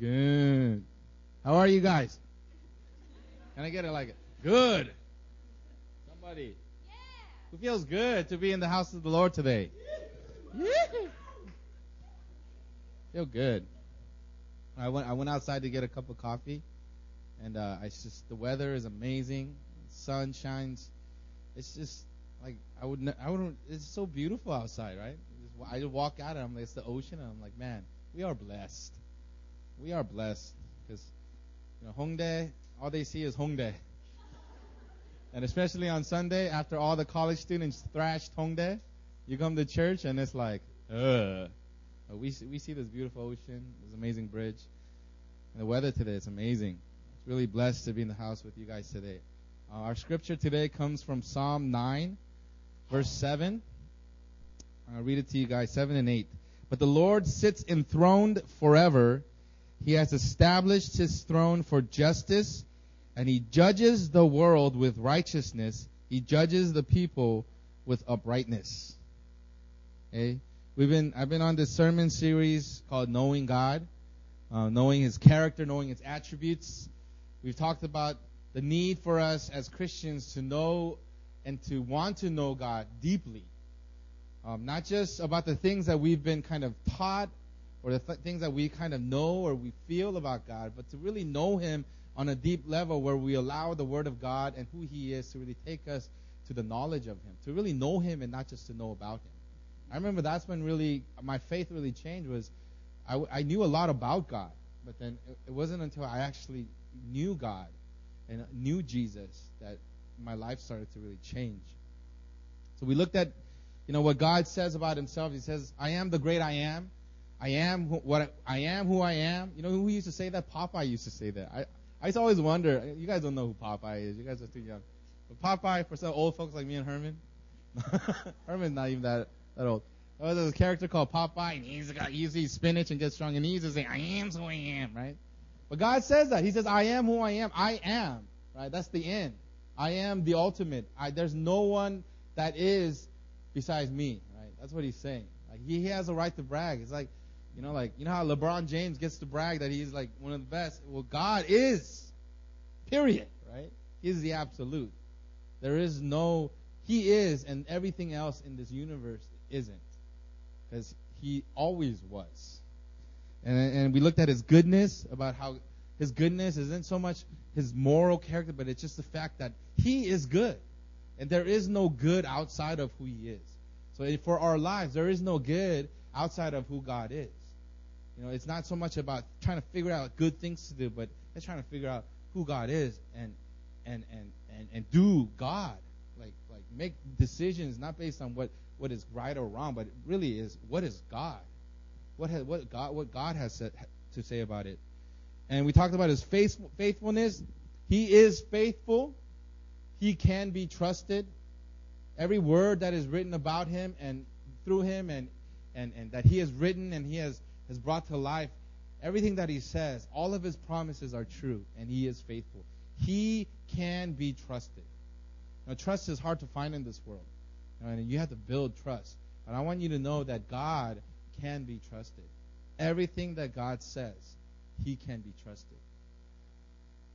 Good. How are you guys? Can I get it like it? Good. Somebody. Yeah. Who feels good to be in the house of the Lord today? Yeah. Feel good. I went I went outside to get a cup of coffee, and uh, I just the weather is amazing. Sun shines. It's just like I would I wouldn't. It's so beautiful outside, right? I just walk out and I'm like it's the ocean, and I'm like, man, we are blessed. We are blessed because you know Hongdae, all they see is Hongdae. And especially on Sunday, after all the college students thrashed Hongdae, you come to church and it's like, ugh. We see, we see this beautiful ocean, this amazing bridge, and the weather today is amazing. It's really blessed to be in the house with you guys today. Uh, our scripture today comes from Psalm 9, verse 7. I'll read it to you guys, 7 and 8. But the Lord sits enthroned forever. He has established his throne for justice, and he judges the world with righteousness. He judges the people with uprightness. Okay? We've been I've been on this sermon series called Knowing God, uh, knowing His character, knowing His attributes. We've talked about the need for us as Christians to know and to want to know God deeply, um, not just about the things that we've been kind of taught or the th- things that we kind of know or we feel about God, but to really know Him on a deep level where we allow the Word of God and who He is to really take us to the knowledge of Him, to really know Him and not just to know about Him. I remember that's when really my faith really changed. Was I, I knew a lot about God, but then it, it wasn't until I actually knew God and knew Jesus that my life started to really change. So we looked at, you know, what God says about Himself. He says, "I am the great I am. I am what I am who I am." You know who used to say that? Popeye used to say that. I I used to always wonder. You guys don't know who Popeye is. You guys are too young. But Popeye, for some old folks like me and Herman, Herman's not even that that old. Oh, there's a character called Popeye, and he's got he eats spinach and gets strong, and he's just saying, "I am who I am," right? But God says that. He says, "I am who I am. I am." Right? That's the end. I am the ultimate. I, there's no one that is besides me. Right? That's what he's saying. Like he, he has a right to brag. It's like, you know, like you know how LeBron James gets to brag that he's like one of the best. Well, God is. Period. Right? He's the absolute. There is no. He is, and everything else in this universe isn't. Because he always was. And, and we looked at his goodness, about how his goodness isn't so much his moral character, but it's just the fact that he is good. And there is no good outside of who he is. So for our lives, there is no good outside of who God is. You know, it's not so much about trying to figure out good things to do, but it's trying to figure out who God is and and and and, and do God. Like like make decisions not based on what what is right or wrong, but really is what is God? What has what God what God has said, to say about it. And we talked about his faithful, faithfulness. He is faithful. He can be trusted. Every word that is written about him and through him and, and, and that he has written and he has, has brought to life, everything that he says, all of his promises are true and he is faithful. He can be trusted. Now, trust is hard to find in this world. And you have to build trust. And I want you to know that God can be trusted. Everything that God says, He can be trusted.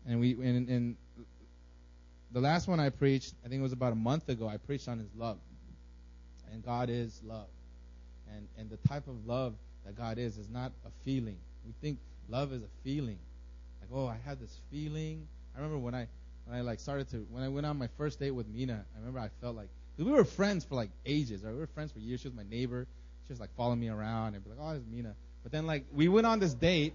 And we, in, in the last one I preached, I think it was about a month ago. I preached on His love, and God is love, and and the type of love that God is is not a feeling. We think love is a feeling, like oh, I had this feeling. I remember when I when I like started to when I went on my first date with Mina. I remember I felt like we were friends for like ages. Right? We were friends for years. She was my neighbor. She was like following me around and be like, "Oh, it's Mina." But then like we went on this date,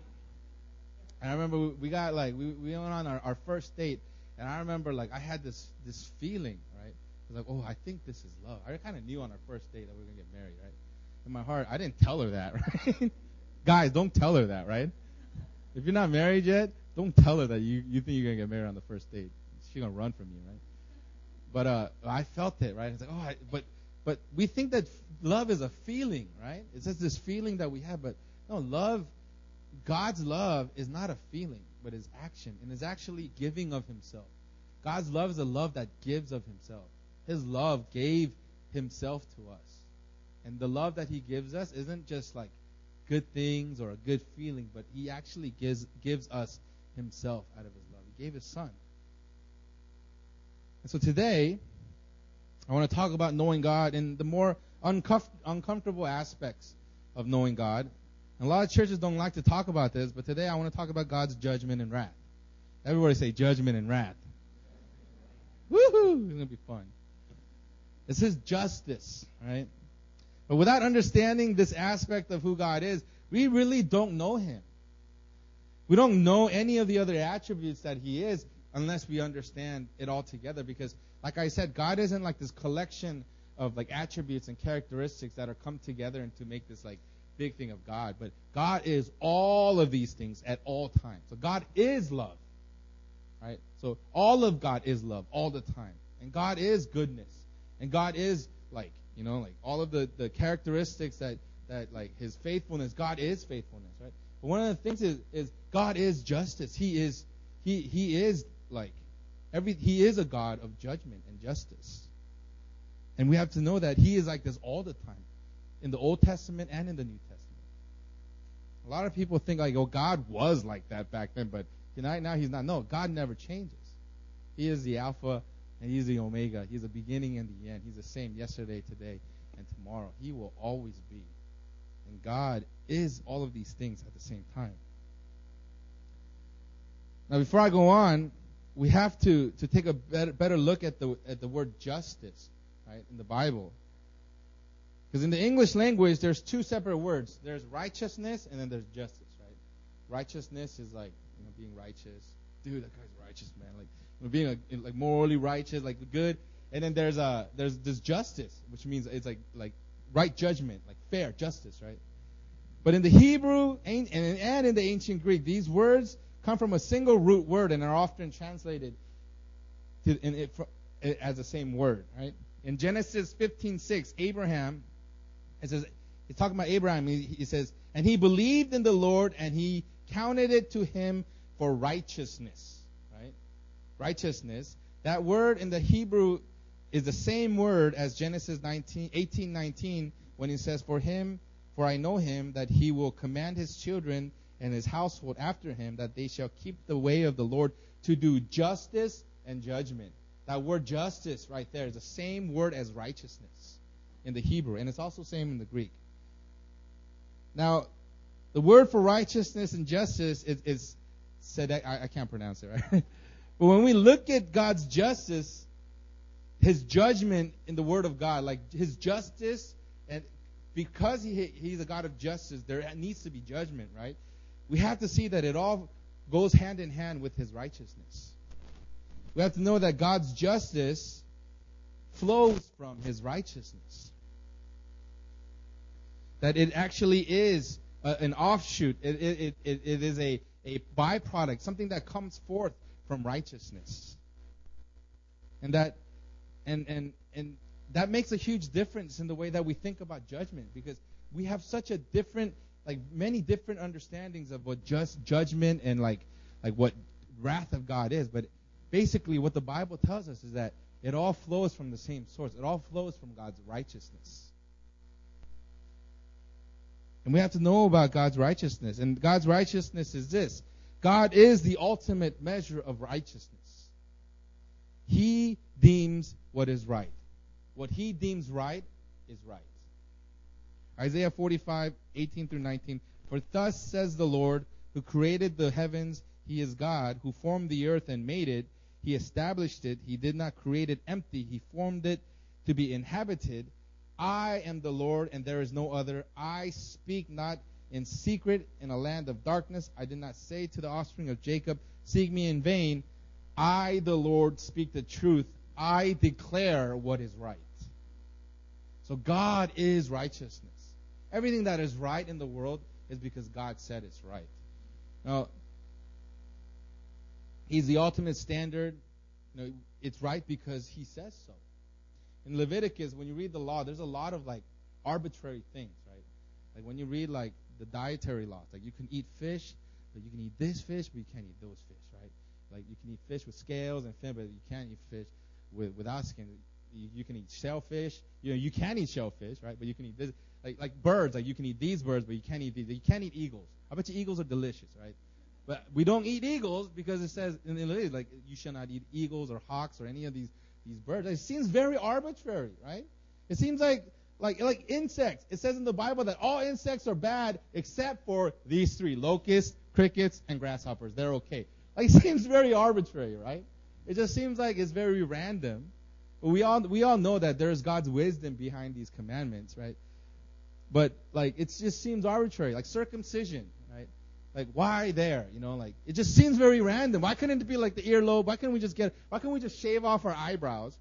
and I remember we, got like we, we went on our, our first date, and I remember like I had this this feeling, right? I was like, "Oh, I think this is love." I kind of knew on our first date that we were gonna get married, right? In my heart, I didn't tell her that, right? Guys, don't tell her that, right? If you're not married yet, don't tell her that you you think you're gonna get married on the first date. She's gonna run from you, right? But uh, I felt it, right? It's like, oh, I, but but we think that love is a feeling, right? It's just this feeling that we have, but no, love, God's love is not a feeling, but is action, and is actually giving of Himself. God's love is a love that gives of Himself. His love gave Himself to us, and the love that He gives us isn't just like good things or a good feeling, but He actually gives gives us Himself out of His love. He gave His Son. And so today, I want to talk about knowing God and the more uncomf- uncomfortable aspects of knowing God. And a lot of churches don't like to talk about this, but today I want to talk about God's judgment and wrath. Everybody say judgment and wrath. Woohoo! It's to be fun. It's His justice, right? But without understanding this aspect of who God is, we really don't know Him. We don't know any of the other attributes that He is unless we understand it all together. Because, like I said, God isn't like this collection of like attributes and characteristics that are come together and to make this like big thing of God. But God is all of these things at all times. So God is love. Right? So all of God is love all the time. And God is goodness. And God is like, you know, like all of the, the characteristics that, that like his faithfulness, God is faithfulness, right? But one of the things is, is God is justice. He is he he is like every he is a God of judgment and justice. And we have to know that he is like this all the time. In the Old Testament and in the New Testament. A lot of people think like, oh, God was like that back then, but tonight now he's not. No, God never changes. He is the Alpha and He's the Omega. He's the beginning and the end. He's the same yesterday, today, and tomorrow. He will always be. And God is all of these things at the same time. Now, before I go on, we have to, to take a better, better look at the, at the word justice, right, in the Bible. Because in the English language, there's two separate words. There's righteousness and then there's justice, right? Righteousness is like, you know, being righteous. Dude, that guy's righteous, man. Like, being like, like morally righteous, like good. And then there's a there's this justice, which means it's like like right judgment, like fair justice, right? But in the Hebrew and and in the ancient Greek, these words come from a single root word and are often translated to, it, as the same word, right? In Genesis 15:6, Abraham, it says, he's talking about Abraham. He, he says, and he believed in the Lord, and he counted it to him for righteousness, right? Righteousness. That word in the Hebrew is the same word as Genesis 19, 18:19 when he says, "For him, for I know him that he will command his children and his household after him that they shall keep the way of the Lord to do justice and judgment." That word justice right there is the same word as righteousness in the Hebrew, and it's also same in the Greek. Now, the word for righteousness and justice is, is said I, I can't pronounce it right. but when we look at God's justice, His judgment in the Word of God, like His justice, and because he, He's a God of justice, there needs to be judgment, right? We have to see that it all goes hand in hand with His righteousness. We have to know that God's justice flows from His righteousness. That it actually is a, an offshoot. It, it, it, it is a, a byproduct, something that comes forth from righteousness. And that and and and that makes a huge difference in the way that we think about judgment because we have such a different like many different understandings of what just judgment and like like what wrath of God is, but basically what the Bible tells us is that it all flows from the same source. It all flows from God's righteousness. And we have to know about God's righteousness. And God's righteousness is this God is the ultimate measure of righteousness. He deems what is right. What he deems right is right. Isaiah 45, 18 through 19. For thus says the Lord, who created the heavens, he is God, who formed the earth and made it. He established it. He did not create it empty. He formed it to be inhabited. I am the Lord, and there is no other. I speak not in secret in a land of darkness. I did not say to the offspring of Jacob, Seek me in vain. I, the Lord, speak the truth. I declare what is right. So God is righteousness. Everything that is right in the world is because God said it's right. Now, He's the ultimate standard. You know, it's right because He says so. In Leviticus, when you read the law, there's a lot of like arbitrary things, right? Like when you read like the dietary laws, like you can eat fish, but you can eat this fish, but you can't eat those fish, right? Like you can eat fish with scales and fin, but you can't eat fish with without skin. You, you can eat shellfish. You know, you can eat shellfish, right? But you can eat this, like like birds. Like you can eat these birds, but you can't eat these. You can't eat eagles. I bet you eagles are delicious, right? But we don't eat eagles because it says in the list, like you shall not eat eagles or hawks or any of these these birds. It seems very arbitrary, right? It seems like like like insects. It says in the Bible that all insects are bad except for these three: locusts, crickets, and grasshoppers. They're okay. Like it seems very arbitrary, right? It just seems like it's very random. But we all we all know that there's God's wisdom behind these commandments, right? But like it just seems arbitrary, like circumcision, right? Like why there? You know, like it just seems very random. Why couldn't it be like the earlobe? Why can't we just get? Why can't we just shave off our eyebrows,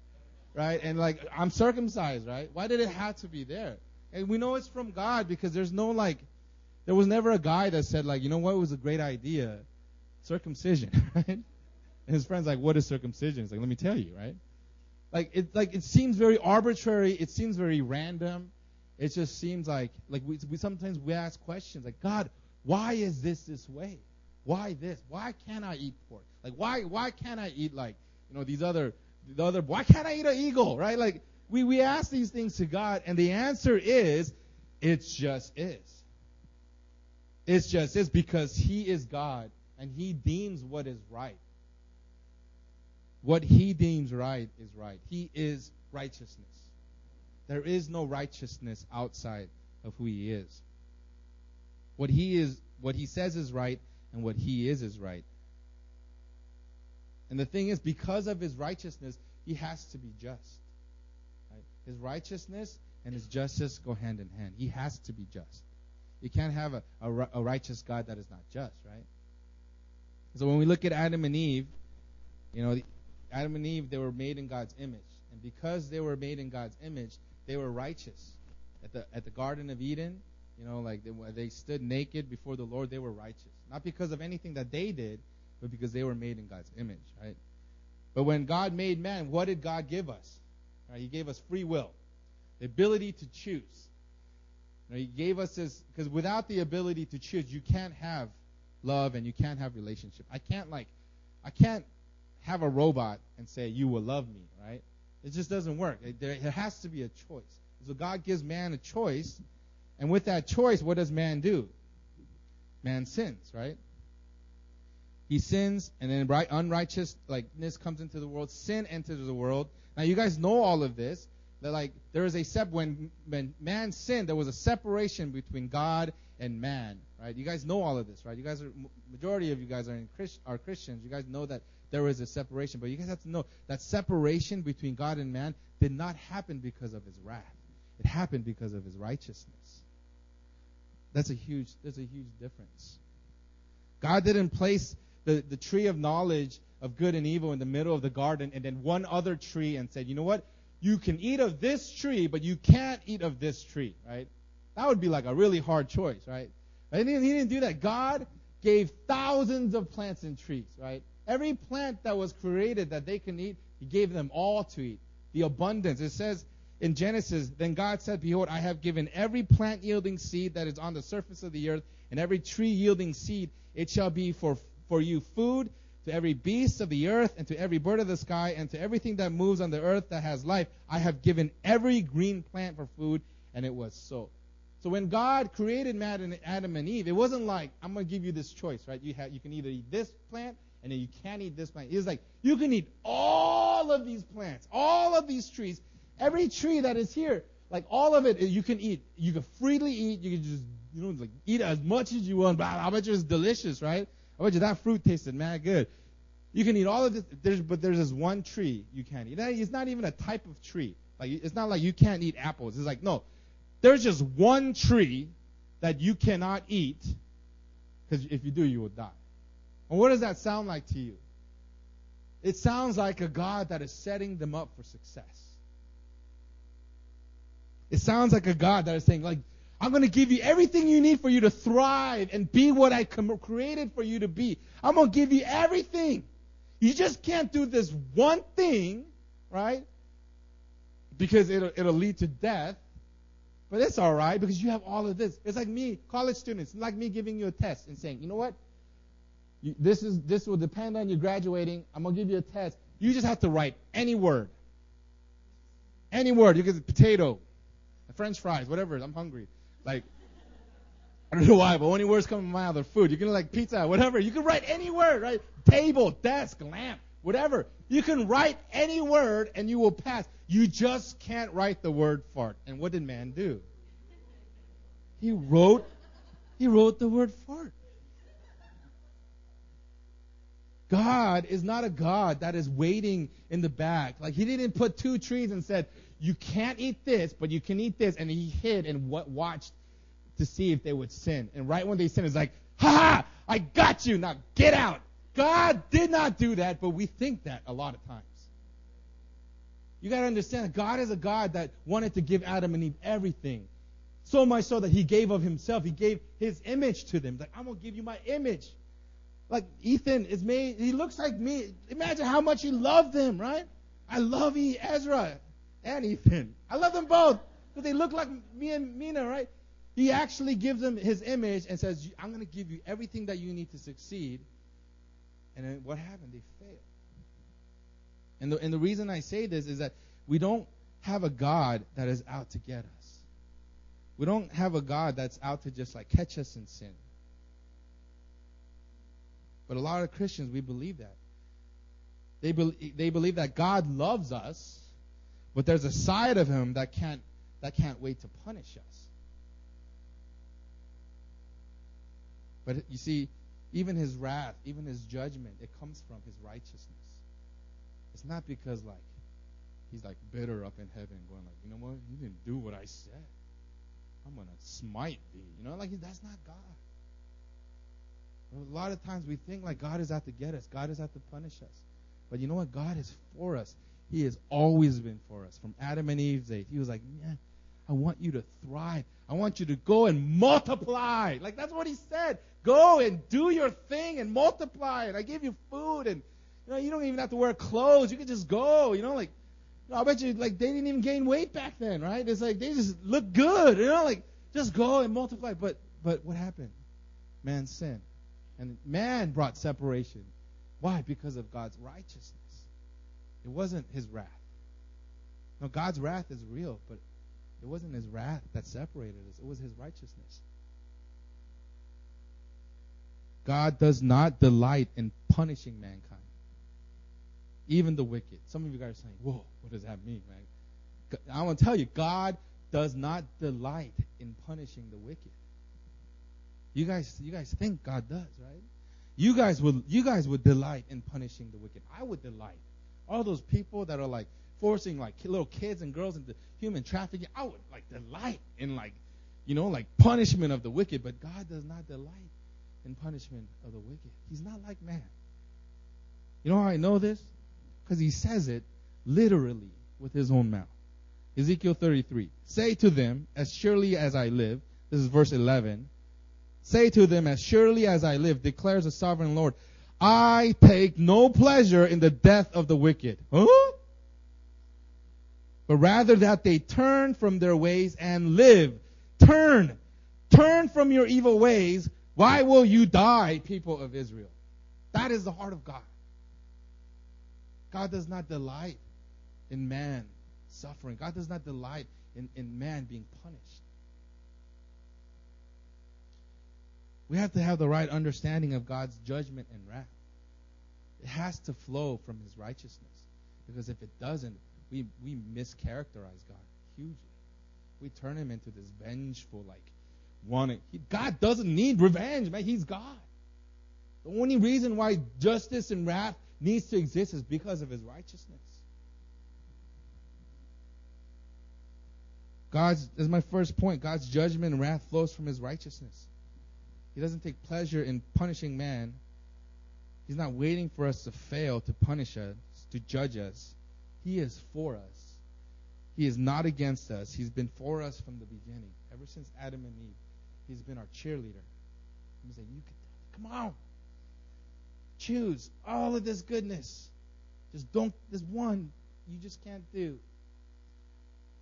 right? And like I'm circumcised, right? Why did it have to be there? And we know it's from God because there's no like, there was never a guy that said like, you know what was a great idea, circumcision, right? And his friend's like, what is circumcision? He's like, let me tell you, right? Like it like it seems very arbitrary. It seems very random. It just seems like like we, we sometimes we ask questions like God, why is this this way? Why this? Why can't I eat pork? Like why why can't I eat like you know these other the other why can't I eat an eagle? Right? Like we we ask these things to God and the answer is it's just is. It's just is because He is God and He deems what is right. What he deems right is right. He is righteousness. There is no righteousness outside of who he is. What he is what he says is right and what he is is right. And the thing is because of his righteousness, he has to be just. Right? His righteousness and his justice go hand in hand. He has to be just. You can't have a, a, a righteous God that is not just, right? So when we look at Adam and Eve, you know, Adam and Eve, they were made in God's image. And because they were made in God's image, they were righteous. At the, at the Garden of Eden, you know, like they, they stood naked before the Lord, they were righteous. Not because of anything that they did, but because they were made in God's image, right? But when God made man, what did God give us? Right? He gave us free will, the ability to choose. Right? He gave us this, because without the ability to choose, you can't have love and you can't have relationship. I can't like, I can't have a robot and say, You will love me, right? It just doesn't work. It, there, it has to be a choice. So God gives man a choice, and with that choice, what does man do? Man sins, right? He sins, and then right, unrighteousness comes into the world. Sin enters the world. Now, you guys know all of this. That like there is a sep when when man sinned, there was a separation between God and man, right? You guys know all of this, right? You guys are majority of you guys are in Christ, are Christians. You guys know that there was a separation. But you guys have to know that separation between God and man did not happen because of his wrath. It happened because of his righteousness. That's a huge there's a huge difference. God didn't place the, the tree of knowledge of good and evil in the middle of the garden and then one other tree and said, you know what? You can eat of this tree, but you can't eat of this tree, right? That would be like a really hard choice, right? He didn't, he didn't do that. God gave thousands of plants and trees, right? Every plant that was created that they can eat, he gave them all to eat. The abundance. It says in Genesis, then God said, Behold, I have given every plant yielding seed that is on the surface of the earth, and every tree yielding seed, it shall be for, for you food, to every beast of the earth, and to every bird of the sky, and to everything that moves on the earth that has life. I have given every green plant for food, and it was so. So when God created Adam and Eve, it wasn't like, I'm going to give you this choice, right? You, have, you can either eat this plant and then you can't eat this plant. He's like, you can eat all of these plants, all of these trees, every tree that is here, like all of it, eh, you can eat. You can freely eat. You can just, you know, like eat as much as you want. But I bet you it's delicious, right? I bet you that fruit tasted mad good. You can eat all of this, there's, but there's this one tree you can't eat. It's not even a type of tree. Like it's not like you can't eat apples. It's like no, there's just one tree that you cannot eat because if you do, you will die. And what does that sound like to you? It sounds like a God that is setting them up for success. It sounds like a God that is saying, like, I'm going to give you everything you need for you to thrive and be what I created for you to be. I'm going to give you everything. You just can't do this one thing, right? Because it'll, it'll lead to death. But it's all right because you have all of this. It's like me, college students, like me giving you a test and saying, you know what? You, this is this will depend on you graduating. I'm gonna give you a test. You just have to write any word. Any word. You get potato, French fries, whatever. I'm hungry. Like, I don't know why, but only words come to my mouth are food. You can like pizza, whatever. You can write any word, right? Table, desk, lamp, whatever. You can write any word and you will pass. You just can't write the word fart. And what did man do? He wrote, he wrote the word fart. God is not a God that is waiting in the back. Like he didn't put two trees and said, you can't eat this, but you can eat this. And he hid and watched to see if they would sin. And right when they sin, it's like, ha ha, I got you. Now get out. God did not do that, but we think that a lot of times. You got to understand God is a God that wanted to give Adam and Eve everything. So much so that he gave of himself. He gave his image to them. Like, I'm going to give you my image. Like, Ethan is made, he looks like me. Imagine how much he loved them, right? I love Ezra and Ethan. I love them both because they look like me and Mina, right? He actually gives them his image and says, I'm going to give you everything that you need to succeed. And then what happened? They failed. And the, and the reason I say this is that we don't have a God that is out to get us. We don't have a God that's out to just like catch us in sin. But a lot of Christians, we believe that. They, be, they believe that God loves us, but there's a side of him that can't, that can't wait to punish us. But you see, even his wrath, even his judgment, it comes from his righteousness. It's not because like he's like bitter up in heaven, going like, you know what, you didn't do what I said. I'm gonna smite thee. You know, like that's not God. A lot of times we think like God is out to get us, God is out to punish us. But you know what? God is for us. He has always been for us. From Adam and Eve's days, He was like, man, I want you to thrive. I want you to go and multiply. Like that's what He said. Go and do your thing and multiply. And I give you food and you know you don't even have to wear clothes. You can just go. You know, like you know, I bet you like they didn't even gain weight back then, right? It's like they just look good. You know, like just go and multiply. But but what happened? Man sinned. And man brought separation. Why? Because of God's righteousness. It wasn't his wrath. No, God's wrath is real, but it wasn't his wrath that separated us, it was his righteousness. God does not delight in punishing mankind, even the wicked. Some of you guys are saying, Whoa, what does that mean, man? I want to tell you, God does not delight in punishing the wicked. You guys, you guys think God does, right? You guys would, you guys would delight in punishing the wicked. I would delight. All those people that are like forcing like little kids and girls into human trafficking, I would like delight in like, you know, like punishment of the wicked. But God does not delight in punishment of the wicked. He's not like man. You know how I know this? Because he says it literally with his own mouth. Ezekiel 33. Say to them, as surely as I live, this is verse 11, Say to them, As surely as I live, declares the sovereign Lord, I take no pleasure in the death of the wicked. Huh? But rather that they turn from their ways and live. Turn. Turn from your evil ways. Why will you die, people of Israel? That is the heart of God. God does not delight in man suffering. God does not delight in, in man being punished. We have to have the right understanding of God's judgment and wrath. It has to flow from his righteousness. Because if it doesn't, we, we mischaracterize God hugely. We turn him into this vengeful, like, wanting. He, God doesn't need revenge, man. He's God. The only reason why justice and wrath needs to exist is because of his righteousness. God's, as my first point, God's judgment and wrath flows from his righteousness. He doesn't take pleasure in punishing man. He's not waiting for us to fail to punish us, to judge us. He is for us. He is not against us. He's been for us from the beginning. Ever since Adam and Eve, he's been our cheerleader. He's saying, "You can, come on, choose all of this goodness. Just don't. There's one you just can't do."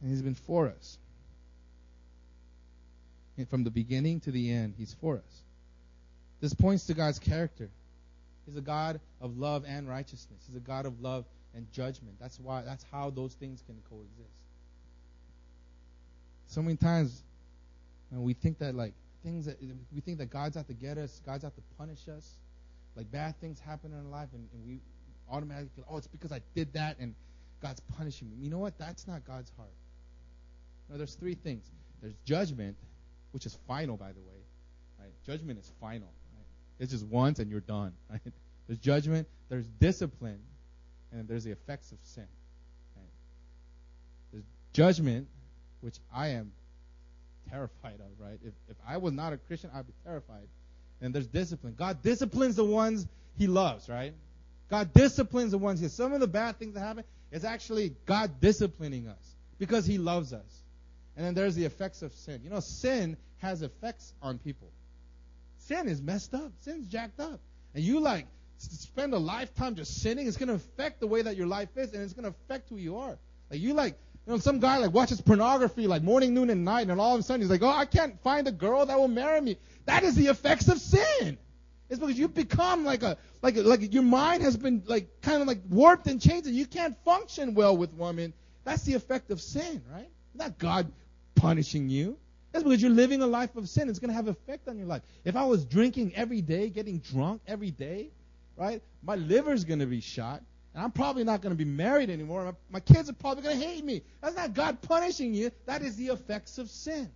And he's been for us. And from the beginning to the end, he's for us. This points to God's character. He's a God of love and righteousness. He's a God of love and judgment. That's why that's how those things can coexist. So many times, and we think that like things that we think that God's out to get us, God's out to punish us. Like bad things happen in our life, and, and we automatically, feel, oh, it's because I did that, and God's punishing me. You know what? That's not God's heart. No, there's three things. There's judgment, which is final, by the way. Right? Judgment is final. Right? It's just once and you're done. Right? There's judgment. There's discipline, and there's the effects of sin. Right? There's judgment, which I am terrified of. Right? If if I was not a Christian, I'd be terrified. And there's discipline. God disciplines the ones He loves. Right? God disciplines the ones. He, some of the bad things that happen is actually God disciplining us because He loves us. And then there's the effects of sin. You know, sin has effects on people. Sin is messed up. Sin's jacked up. And you like spend a lifetime just sinning, it's going to affect the way that your life is, and it's going to affect who you are. Like you like, you know, some guy like watches pornography like morning, noon, and night, and all of a sudden he's like, oh, I can't find a girl that will marry me. That is the effects of sin. It's because you become like a like like your mind has been like kind of like warped and changed, and you can't function well with women. That's the effect of sin, right? Not God punishing you. That's because you're living a life of sin. It's going to have effect on your life. If I was drinking every day, getting drunk every day, right? My liver's going to be shot, and I'm probably not going to be married anymore. My, my kids are probably going to hate me. That's not God punishing you. That is the effects of sin.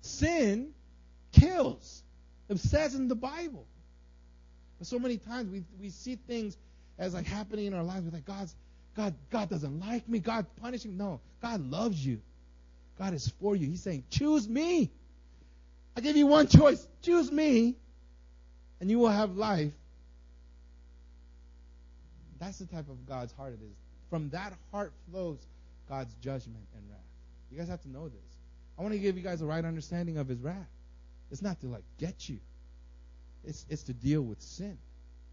Sin kills. It says in the Bible. But so many times we we see things as like happening in our lives. We're like, God's God, God doesn't like me. God punishing. No, God loves you. God is for you. He's saying, choose me. I give you one choice. Choose me, and you will have life. That's the type of God's heart it is. From that heart flows God's judgment and wrath. You guys have to know this. I want to give you guys a right understanding of his wrath. It's not to like get you. It's it's to deal with sin.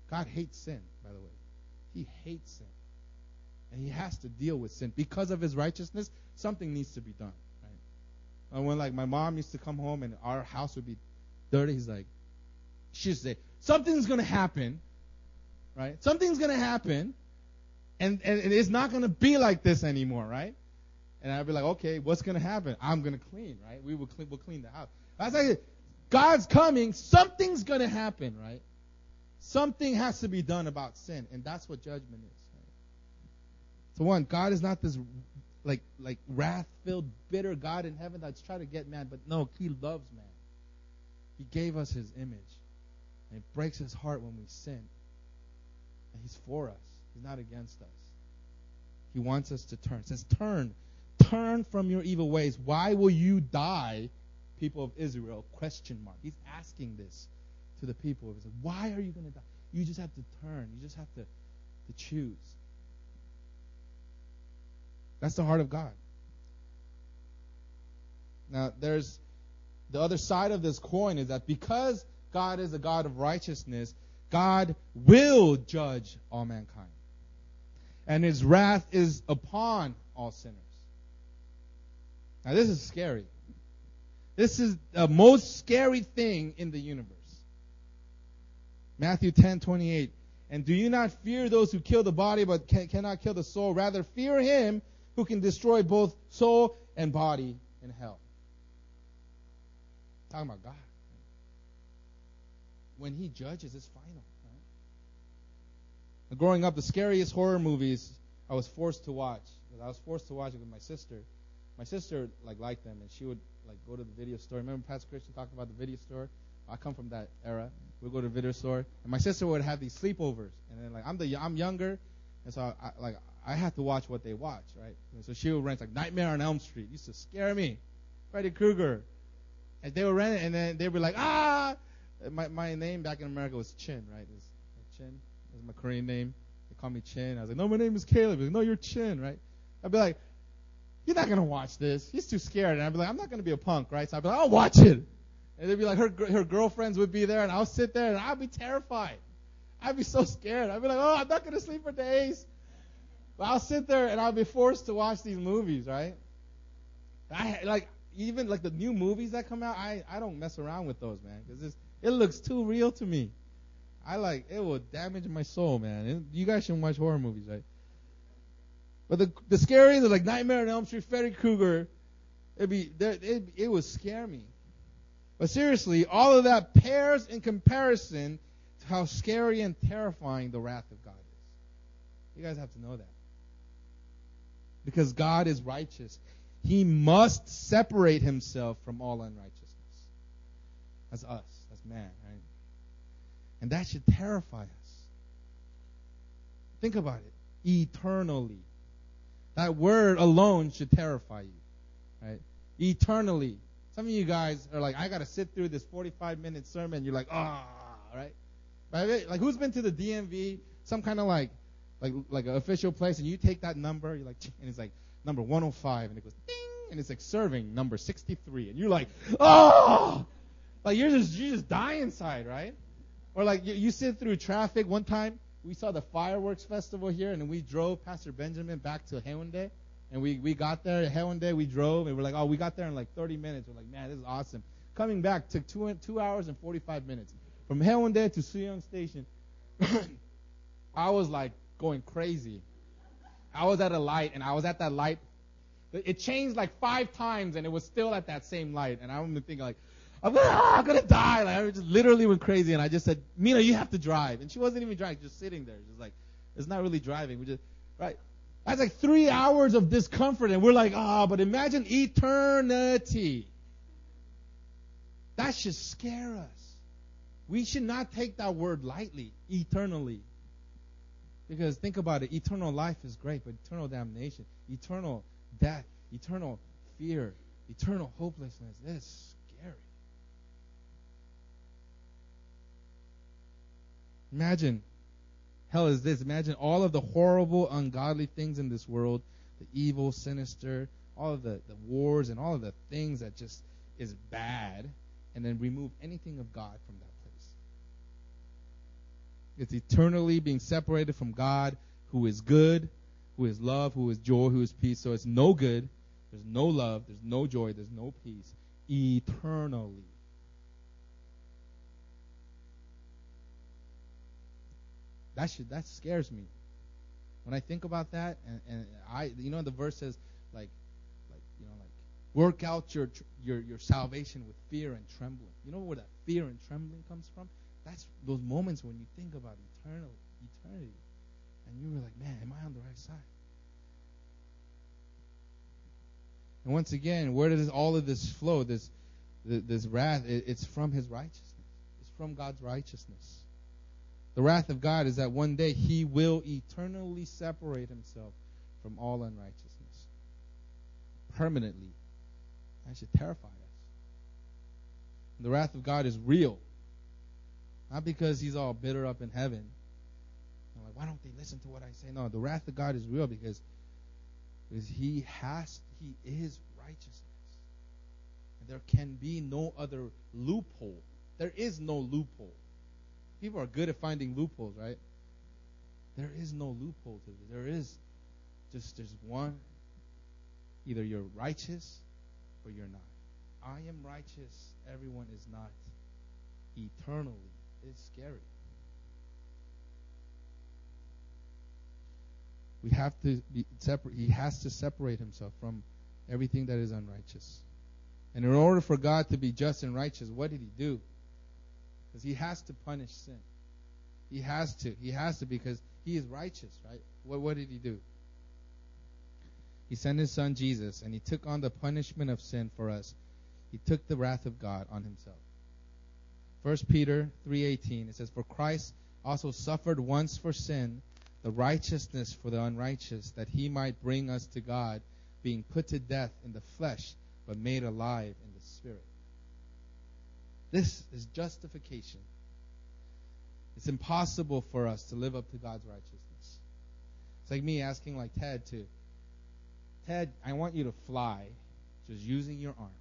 God hates sin, by the way. He hates sin. And he has to deal with sin. Because of his righteousness, something needs to be done. Right? And when like my mom used to come home and our house would be dirty, he's like she'd say, Something's gonna happen right? Something's going to happen, and, and it's not going to be like this anymore, right? And I'd be like, okay, what's going to happen? I'm going to clean, right? We will clean, we'll clean the house. That's like God's coming. Something's going to happen, right? Something has to be done about sin, and that's what judgment is. So one, God is not this like like wrath-filled, bitter God in heaven that's trying to get man, but no, He loves man. He gave us His image, and it breaks His heart when we sin. He's for us. He's not against us. He wants us to turn. Says, turn. Turn from your evil ways. Why will you die, people of Israel? Question mark. He's asking this to the people of Israel. Why are you going to die? You just have to turn. You just have to, to choose. That's the heart of God. Now, there's the other side of this coin is that because God is a God of righteousness, God will judge all mankind. And his wrath is upon all sinners. Now, this is scary. This is the most scary thing in the universe. Matthew 10 28. And do you not fear those who kill the body but can, cannot kill the soul? Rather, fear him who can destroy both soul and body in hell. Talking about God when he judges, it's final. Right? Growing up, the scariest horror movies I was forced to watch. I was forced to watch it with my sister. My sister like liked them, and she would like go to the video store. Remember, Pastor Christian talked about the video store. I come from that era. We'd go to the video store, and my sister would have these sleepovers. And then like I'm the I'm younger, and so I, like I had to watch what they watch, right? And so she would rent like Nightmare on Elm Street. It used to scare me. Freddy Krueger. And they would rent it, and then they'd be like, ah, Uh, my my name back in America was Chin, right? It's Chin. That's my Korean name. They call me Chin. I was like, no, my name is Caleb. Like, no, you're Chin, right? I'd be like, you're not gonna watch this. He's too scared. And I'd be like, I'm not gonna be a punk, right? So I'd be like, I'll watch it. And they'd be like, her her girlfriends would be there, and I'll sit there and I'd be terrified. I'd be so scared. I'd be like, oh, I'm not gonna sleep for days. But I'll sit there and I'll be forced to watch these movies, right? I like even like the new movies that come out. I I don't mess around with those, man, because it's it looks too real to me. I like it will damage my soul, man. It, you guys shouldn't watch horror movies, right? But the the scariest are like Nightmare on Elm Street, Freddy Krueger, It'd be it, it would scare me. But seriously, all of that pairs in comparison to how scary and terrifying the wrath of God is. You guys have to know that. Because God is righteous. He must separate himself from all unrighteousness. That's us. Man, right? And that should terrify us. Think about it. Eternally. That word alone should terrify you. Right? Eternally. Some of you guys are like, I gotta sit through this 45 minute sermon. You're like, ah, oh, right? Right? Like, who's been to the DMV? Some kind of like, like, like an official place, and you take that number, you're like, and it's like number 105, and it goes ding, and it's like serving number 63, and you're like, oh, like you're just you just die inside, right? Or like you, you sit through traffic. One time we saw the fireworks festival here, and we drove Pastor Benjamin back to Haeundae. And we, we got there at Haeundae, we drove, and we're like, oh, we got there in like 30 minutes. We're like, man, this is awesome. Coming back took two, two hours and 45 minutes. From Haeundae to Suyeong Station, I was like going crazy. I was at a light, and I was at that light. It changed like five times, and it was still at that same light. And I remember thinking like, I'm gonna, ah, I'm gonna die. Like I just literally went crazy, and I just said, Mina, you have to drive. And she wasn't even driving, just sitting there, just like, it's not really driving. We just, right? That's like three hours of discomfort, and we're like, ah, oh, but imagine eternity. That should scare us. We should not take that word lightly, eternally. Because think about it, eternal life is great, but eternal damnation, eternal death, eternal fear, eternal hopelessness, is scary. Imagine hell is this? Imagine all of the horrible, ungodly things in this world, the evil, sinister, all of the, the wars and all of the things that just is bad, and then remove anything of God from that place. It's eternally being separated from God, who is good, who is love, who is joy, who is peace. So it's no good, there's no love, there's no joy, there's no peace. Eternally. That should that scares me. When I think about that, and, and I, you know, the verse says like, like you know, like work out your your your salvation with fear and trembling. You know where that fear and trembling comes from? That's those moments when you think about eternal eternity, and you were like, man, am I on the right side? And once again, where does all of this flow? This this wrath, it's from His righteousness. It's from God's righteousness. The wrath of God is that one day he will eternally separate himself from all unrighteousness. Permanently. That should terrify us. The wrath of God is real. Not because he's all bitter up in heaven. I'm like, why don't they listen to what I say? No, the wrath of God is real because, because he has he is righteousness. And there can be no other loophole. There is no loophole. People are good at finding loopholes, right? There is no loophole to this. There is just there's one. Either you're righteous or you're not. I am righteous. Everyone is not. Eternally. It's scary. We have to be separate. He has to separate himself from everything that is unrighteous. And in order for God to be just and righteous, what did he do? Because he has to punish sin. He has to. He has to because he is righteous, right? What, what did he do? He sent his son Jesus, and he took on the punishment of sin for us. He took the wrath of God on himself. 1 Peter 3:18 it says for Christ also suffered once for sin the righteousness for the unrighteous that he might bring us to God being put to death in the flesh but made alive in the spirit this is justification. It's impossible for us to live up to God's righteousness. It's like me asking like Ted to Ted, I want you to fly just using your arms.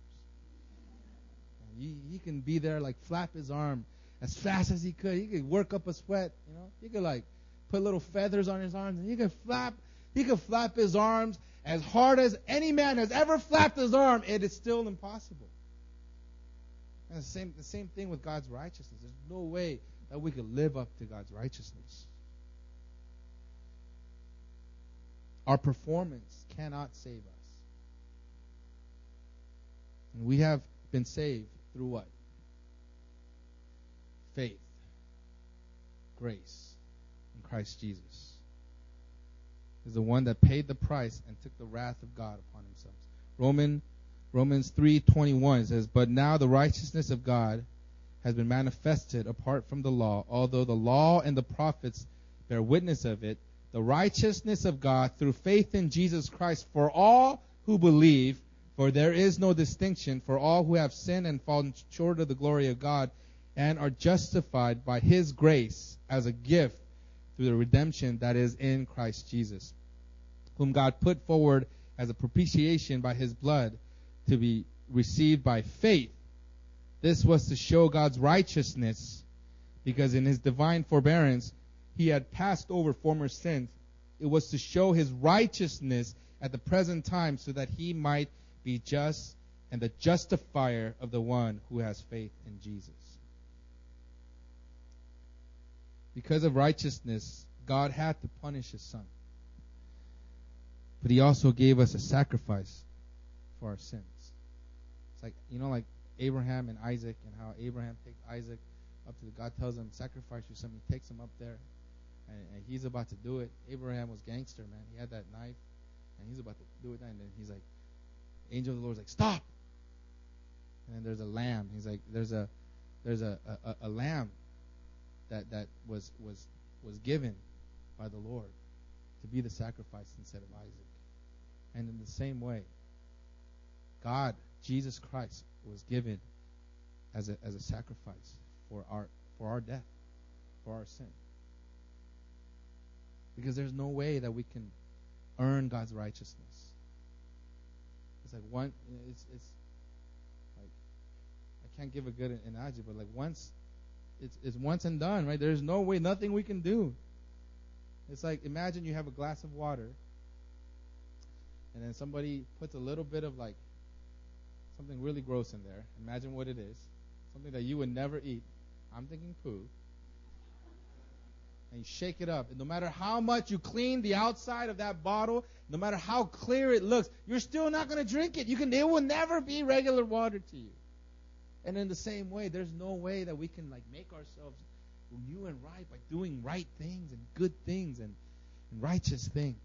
He, he can be there like flap his arm as fast as he could. He could work up a sweat, you know. He could like put little feathers on his arms and he could flap he could flap his arms as hard as any man has ever flapped his arm. It is still impossible. And the same, the same thing with God's righteousness. There's no way that we could live up to God's righteousness. Our performance cannot save us. And we have been saved through what? Faith, grace in Christ Jesus. Is the one that paid the price and took the wrath of God upon himself. Roman Romans 3:21 says, "But now the righteousness of God has been manifested apart from the law, although the law and the prophets bear witness of it, the righteousness of God through faith in Jesus Christ for all who believe, for there is no distinction, for all who have sinned and fallen short of the glory of God and are justified by his grace as a gift through the redemption that is in Christ Jesus, whom God put forward as a propitiation by his blood to be received by faith. This was to show God's righteousness, because in his divine forbearance he had passed over former sins. It was to show his righteousness at the present time so that he might be just and the justifier of the one who has faith in Jesus. Because of righteousness, God had to punish his son. But he also gave us a sacrifice for our sins. Like, you know, like Abraham and Isaac, and how Abraham takes Isaac up to the, God tells him, sacrifice your son. He takes him up there, and, and he's about to do it. Abraham was gangster, man. He had that knife, and he's about to do it, and then he's like, angel of the Lord's like, stop. And then there's a lamb. He's like, there's a, there's a, a, a lamb that that was was was given by the Lord to be the sacrifice instead of Isaac. And in the same way, God, Jesus Christ, was given as a as a sacrifice for our for our death, for our sin. Because there's no way that we can earn God's righteousness. It's like one it's it's like I can't give a good analogy, but like once it's it's once and done, right? There's no way, nothing we can do. It's like imagine you have a glass of water, and then somebody puts a little bit of like something really gross in there. Imagine what it is. Something that you would never eat. I'm thinking poo. And you shake it up. And no matter how much you clean the outside of that bottle, no matter how clear it looks, you're still not going to drink it. You can it will never be regular water to you. And in the same way, there's no way that we can like make ourselves new and right by doing right things and good things and, and righteous things.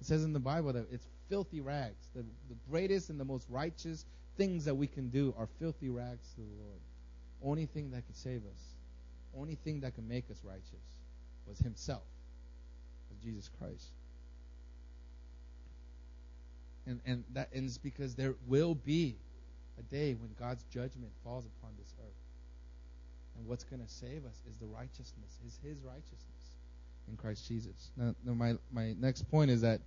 It says in the Bible that it's filthy rags. The, the greatest and the most righteous things that we can do are filthy rags to the Lord. Only thing that could save us, only thing that could make us righteous was Himself, was Jesus Christ. And and that and it's because there will be a day when God's judgment falls upon this earth. And what's going to save us is the righteousness, is His righteousness in Christ Jesus. Now, now my, my next point is that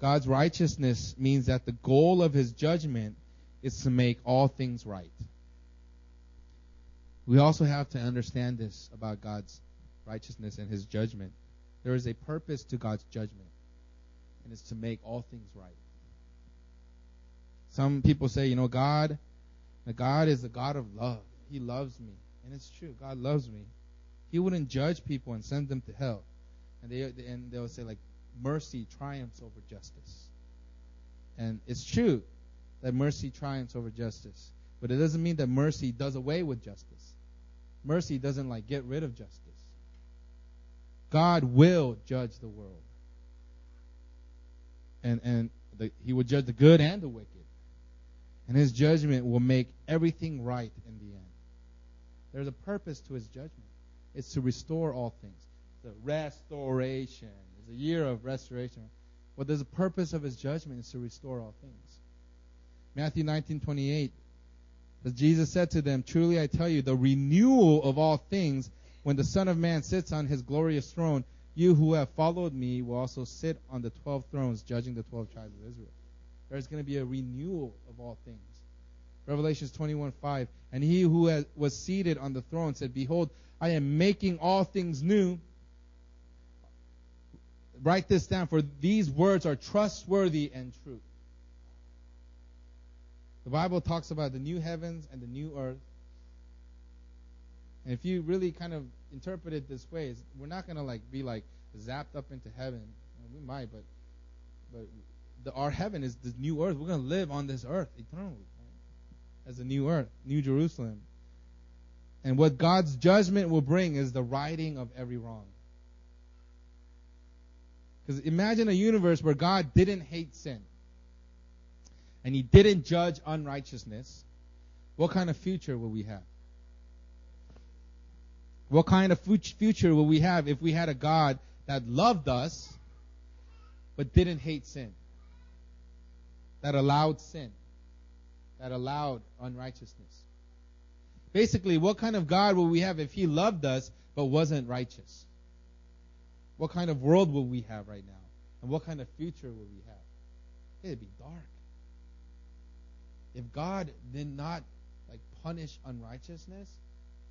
God's righteousness means that the goal of His judgment is to make all things right. We also have to understand this about God's righteousness and His judgment. There is a purpose to God's judgment, and it's to make all things right. Some people say, you know, God, God is a God of love. He loves me. And it's true. God loves me. He wouldn't judge people and send them to hell. And they and they'll say like mercy triumphs over justice. And it's true that mercy triumphs over justice. But it doesn't mean that mercy does away with justice. Mercy doesn't like get rid of justice. God will judge the world. And and the, he will judge the good and the wicked. And his judgment will make everything right in the end. There's a purpose to his judgment. It's to restore all things. The restoration. A year of restoration. But there's a purpose of his judgment is to restore all things. Matthew 19:28 as Jesus said to them, Truly I tell you, the renewal of all things, when the Son of Man sits on his glorious throne, you who have followed me will also sit on the twelve thrones, judging the twelve tribes of Israel. There's going to be a renewal of all things. Revelations 21:5. And he who was seated on the throne said, Behold, I am making all things new. Write this down, for these words are trustworthy and true. The Bible talks about the new heavens and the new earth. And if you really kind of interpret it this way, we're not going to like be like zapped up into heaven. We might, but but the, our heaven is the new earth. We're going to live on this earth eternally right? as a new earth, New Jerusalem. And what God's judgment will bring is the righting of every wrong. Because imagine a universe where God didn't hate sin and he didn't judge unrighteousness. What kind of future will we have? What kind of future will we have if we had a God that loved us but didn't hate sin? That allowed sin? That allowed unrighteousness? Basically, what kind of God will we have if He loved us but wasn't righteous? What kind of world will we have right now? And what kind of future will we have? It'd be dark. If God did not like punish unrighteousness,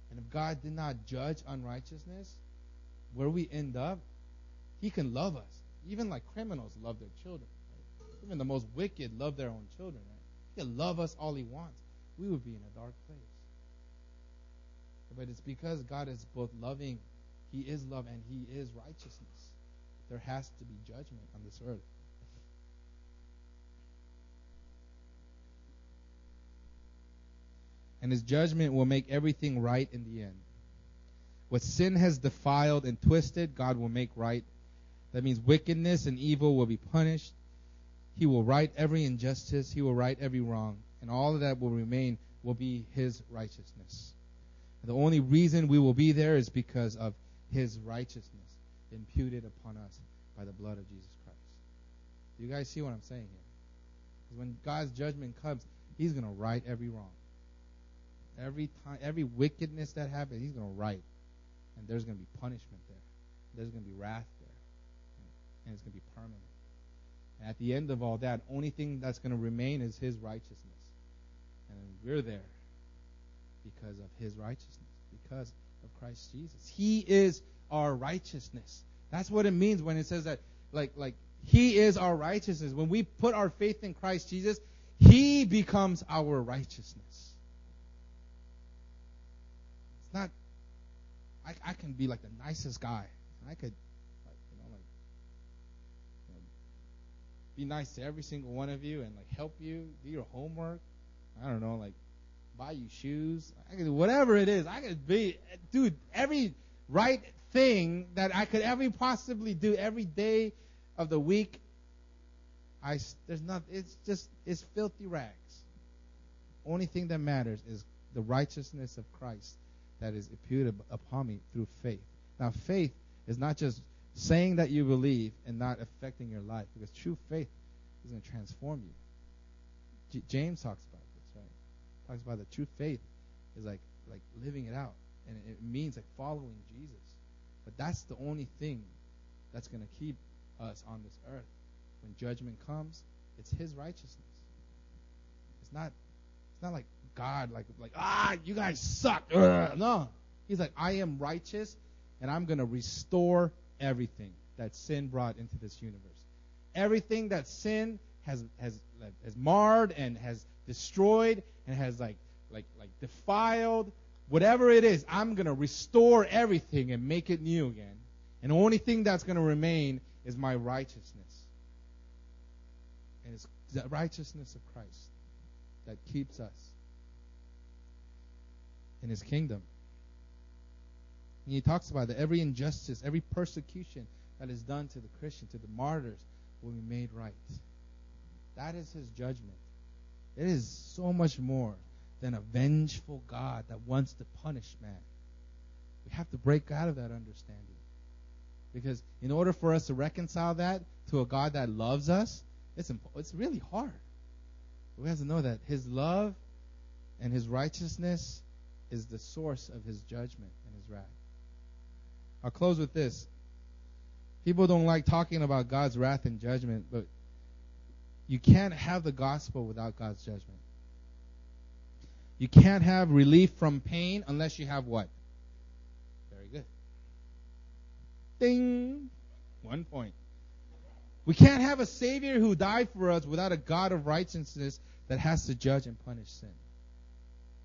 and if God did not judge unrighteousness, where we end up, He can love us. Even like criminals love their children. Right? Even the most wicked love their own children. Right? He can love us all He wants. We would be in a dark place. But it's because God is both loving, He is love, and He is righteousness. There has to be judgment on this earth. And His judgment will make everything right in the end. What sin has defiled and twisted, God will make right. That means wickedness and evil will be punished. He will right every injustice. He will right every wrong. And all of that will remain will be His righteousness. The only reason we will be there is because of his righteousness imputed upon us by the blood of Jesus Christ. Do you guys see what I'm saying here? Because when God's judgment comes, he's going to right every wrong. Every time, every wickedness that happens, he's going to right. And there's going to be punishment there. There's going to be wrath there. And it's going to be permanent. And at the end of all that, only thing that's going to remain is his righteousness. And we're there because of his righteousness, because Christ Jesus. He is our righteousness. That's what it means when it says that like like he is our righteousness. When we put our faith in Christ Jesus, he becomes our righteousness. It's not I, I can be like the nicest guy. I could like, you know like you know, be nice to every single one of you and like help you do your homework. I don't know, like buy you shoes. I could do whatever it is. I could be, dude, every right thing that I could ever possibly do every day of the week. I there's not. It's just it's filthy rags. Only thing that matters is the righteousness of Christ that is imputed upon me through faith. Now, faith is not just saying that you believe and not affecting your life, because true faith is going to transform you. J- James talks talks about the true faith is like like living it out, and it, means like following Jesus. But that's the only thing that's going to keep us on this earth. When judgment comes, it's His righteousness. It's not. It's not like God, like like ah, you guys suck. No, He's like I am righteous, and I'm going to restore everything that sin brought into this universe. Everything that sin has has has marred and has destroyed and has like like like defiled whatever it is. I'm going to restore everything and make it new again. And the only thing that's going to remain is my righteousness. And it's the righteousness of christ that keeps us in his kingdom. And he talks about that every injustice every persecution that is done to the christian to the martyrs will be made right. That is his judgment it is so much more than a vengeful God that wants to punish man. We have to break out of that understanding. Because in order for us to reconcile that to a God that loves us, it's, it's really hard. We have to know that His love and His righteousness is the source of His judgment and His wrath. I'll close with this. People don't like talking about God's wrath and judgment, but you can't have the gospel without God's judgment. You can't have relief from pain unless you have what? Very good. Ding! One point. We can't have a Savior who died for us without a God of righteousness that has to judge and punish sin.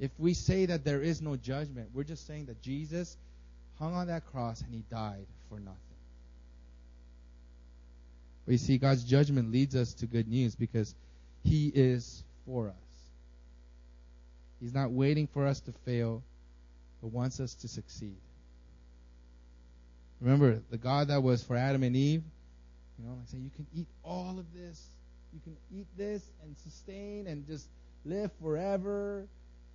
If we say that there is no judgment, we're just saying that Jesus hung on that cross and he died for nothing. But you see, God's judgment leads us to good news because He is for us. He's not waiting for us to fail, but wants us to succeed. Remember, the God that was for Adam and Eve, you know, like I say, you can eat all of this. You can eat this and sustain and just live forever,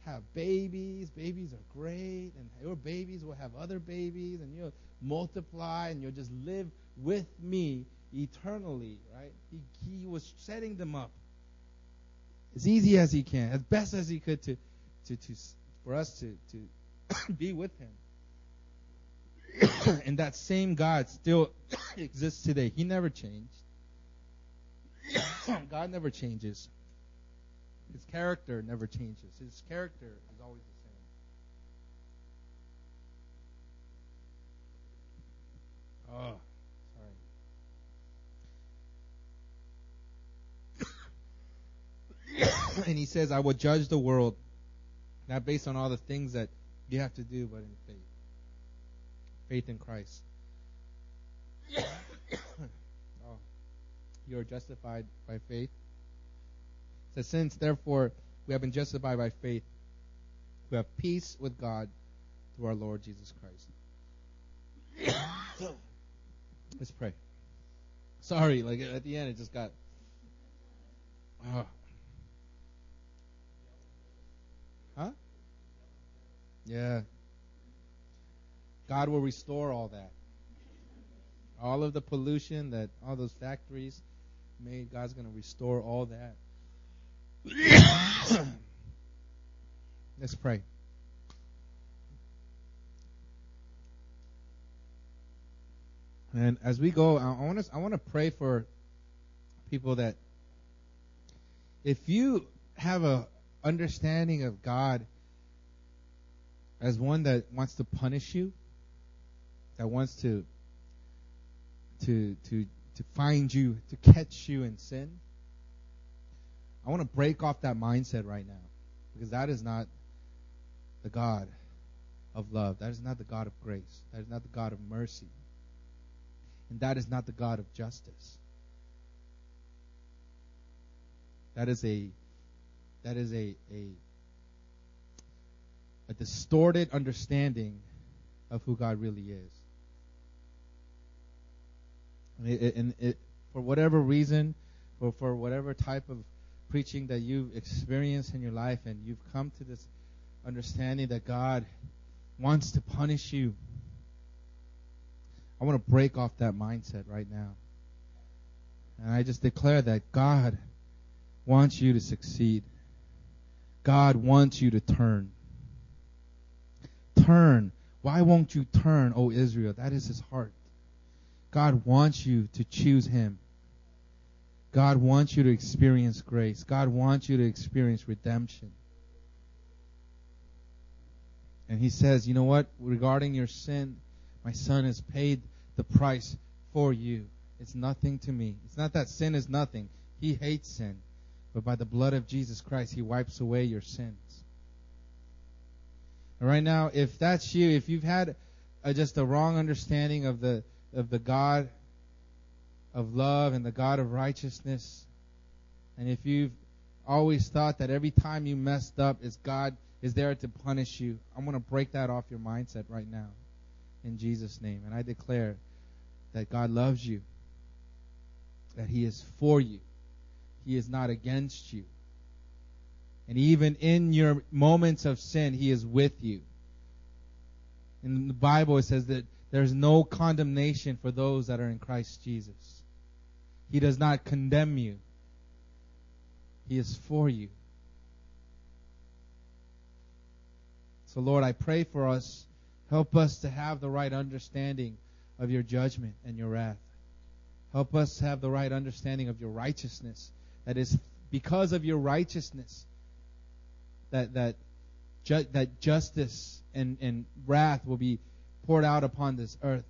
have babies. Babies are great, and your babies will have other babies, and you'll multiply, and you'll just live with me eternally, right? He, he was setting them up as easy as he can, as best as he could to, to, to for us to, to be with him. and that same God still exists today. He never changed. God never changes. His character never changes. His character is always the same. Oh. and he says, I will judge the world, not based on all the things that you have to do, but in faith. Faith in Christ. oh, you are justified by faith. It says, Since therefore we have been justified by faith, we have peace with God through our Lord Jesus Christ. Let's pray. Sorry, like at the end it just got. Oh. Yeah. God will restore all that. All of the pollution that all those factories made, God's going to restore all that. Let's pray. And as we go, I want to I want to pray for people that if you have a understanding of God as one that wants to punish you, that wants to to to to find you, to catch you in sin. I want to break off that mindset right now because that is not the God of love. That is not the God of grace. That is not the God of mercy. And that is not the God of justice. That is a that is a, a, a distorted understanding of who God really is. And, it, and it, for whatever reason, for, for whatever type of preaching that you've experienced in your life, and you've come to this understanding that God wants to punish you, I want to break off that mindset right now. And I just declare that God wants you to succeed. God wants you to turn. Turn. Why won't you turn, O Israel? That is his heart. God wants you to choose him. God wants you to experience grace. God wants you to experience redemption. And he says, you know what? Regarding your sin, my son has paid the price for you. It's nothing to me. It's not that sin is nothing. He hates sin but by the blood of Jesus Christ, He wipes away your sins. Right now, if that's you, if you've had a, just a wrong understanding of the of the God of love and the God of righteousness, and if you've always thought that every time you messed up is God is there to punish you, I'm going to break that off your mindset right now in Jesus' name. And I declare that God loves you, that He is for you, he is not against you. And even in your moments of sin, He is with you. In the Bible, it says that there's no condemnation for those that are in Christ Jesus. He does not condemn you. He is for you. So, Lord, I pray for us. Help us to have the right understanding of your judgment and your wrath. Help us have the right understanding of your righteousness that is because of your righteousness that that ju- that justice and, and wrath will be poured out upon this earth.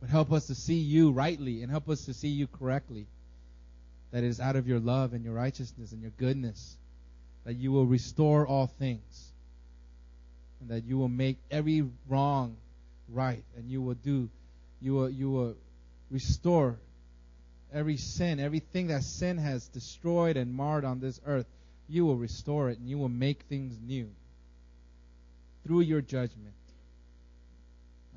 But help us to see you rightly and help us to see you correctly. That it is out of your love and your righteousness and your goodness that you will restore all things. And that you will make every wrong right and you will do you will you will restore every sin, everything that sin has destroyed and marred on this earth, you will restore it and you will make things new through your judgment.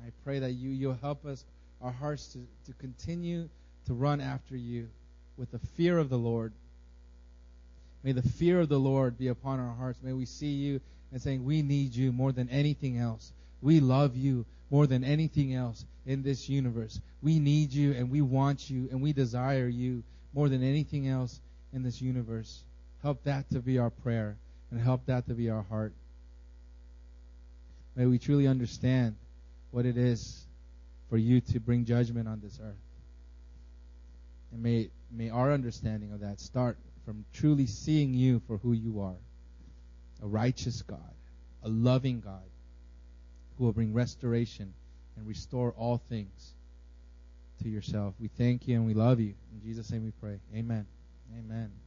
I pray that you, you'll help us, our hearts, to, to continue to run after you with the fear of the Lord. May the fear of the Lord be upon our hearts. May we see you and saying, We need you more than anything else. We love you more than anything else in this universe. We need you and we want you and we desire you more than anything else in this universe. Help that to be our prayer and help that to be our heart. May we truly understand what it is for you to bring judgment on this earth. And may, may our understanding of that start from truly seeing you for who you are a righteous God, a loving God who will bring restoration and restore all things to yourself. We thank you and we love you. In Jesus' name we pray. Amen. Amen.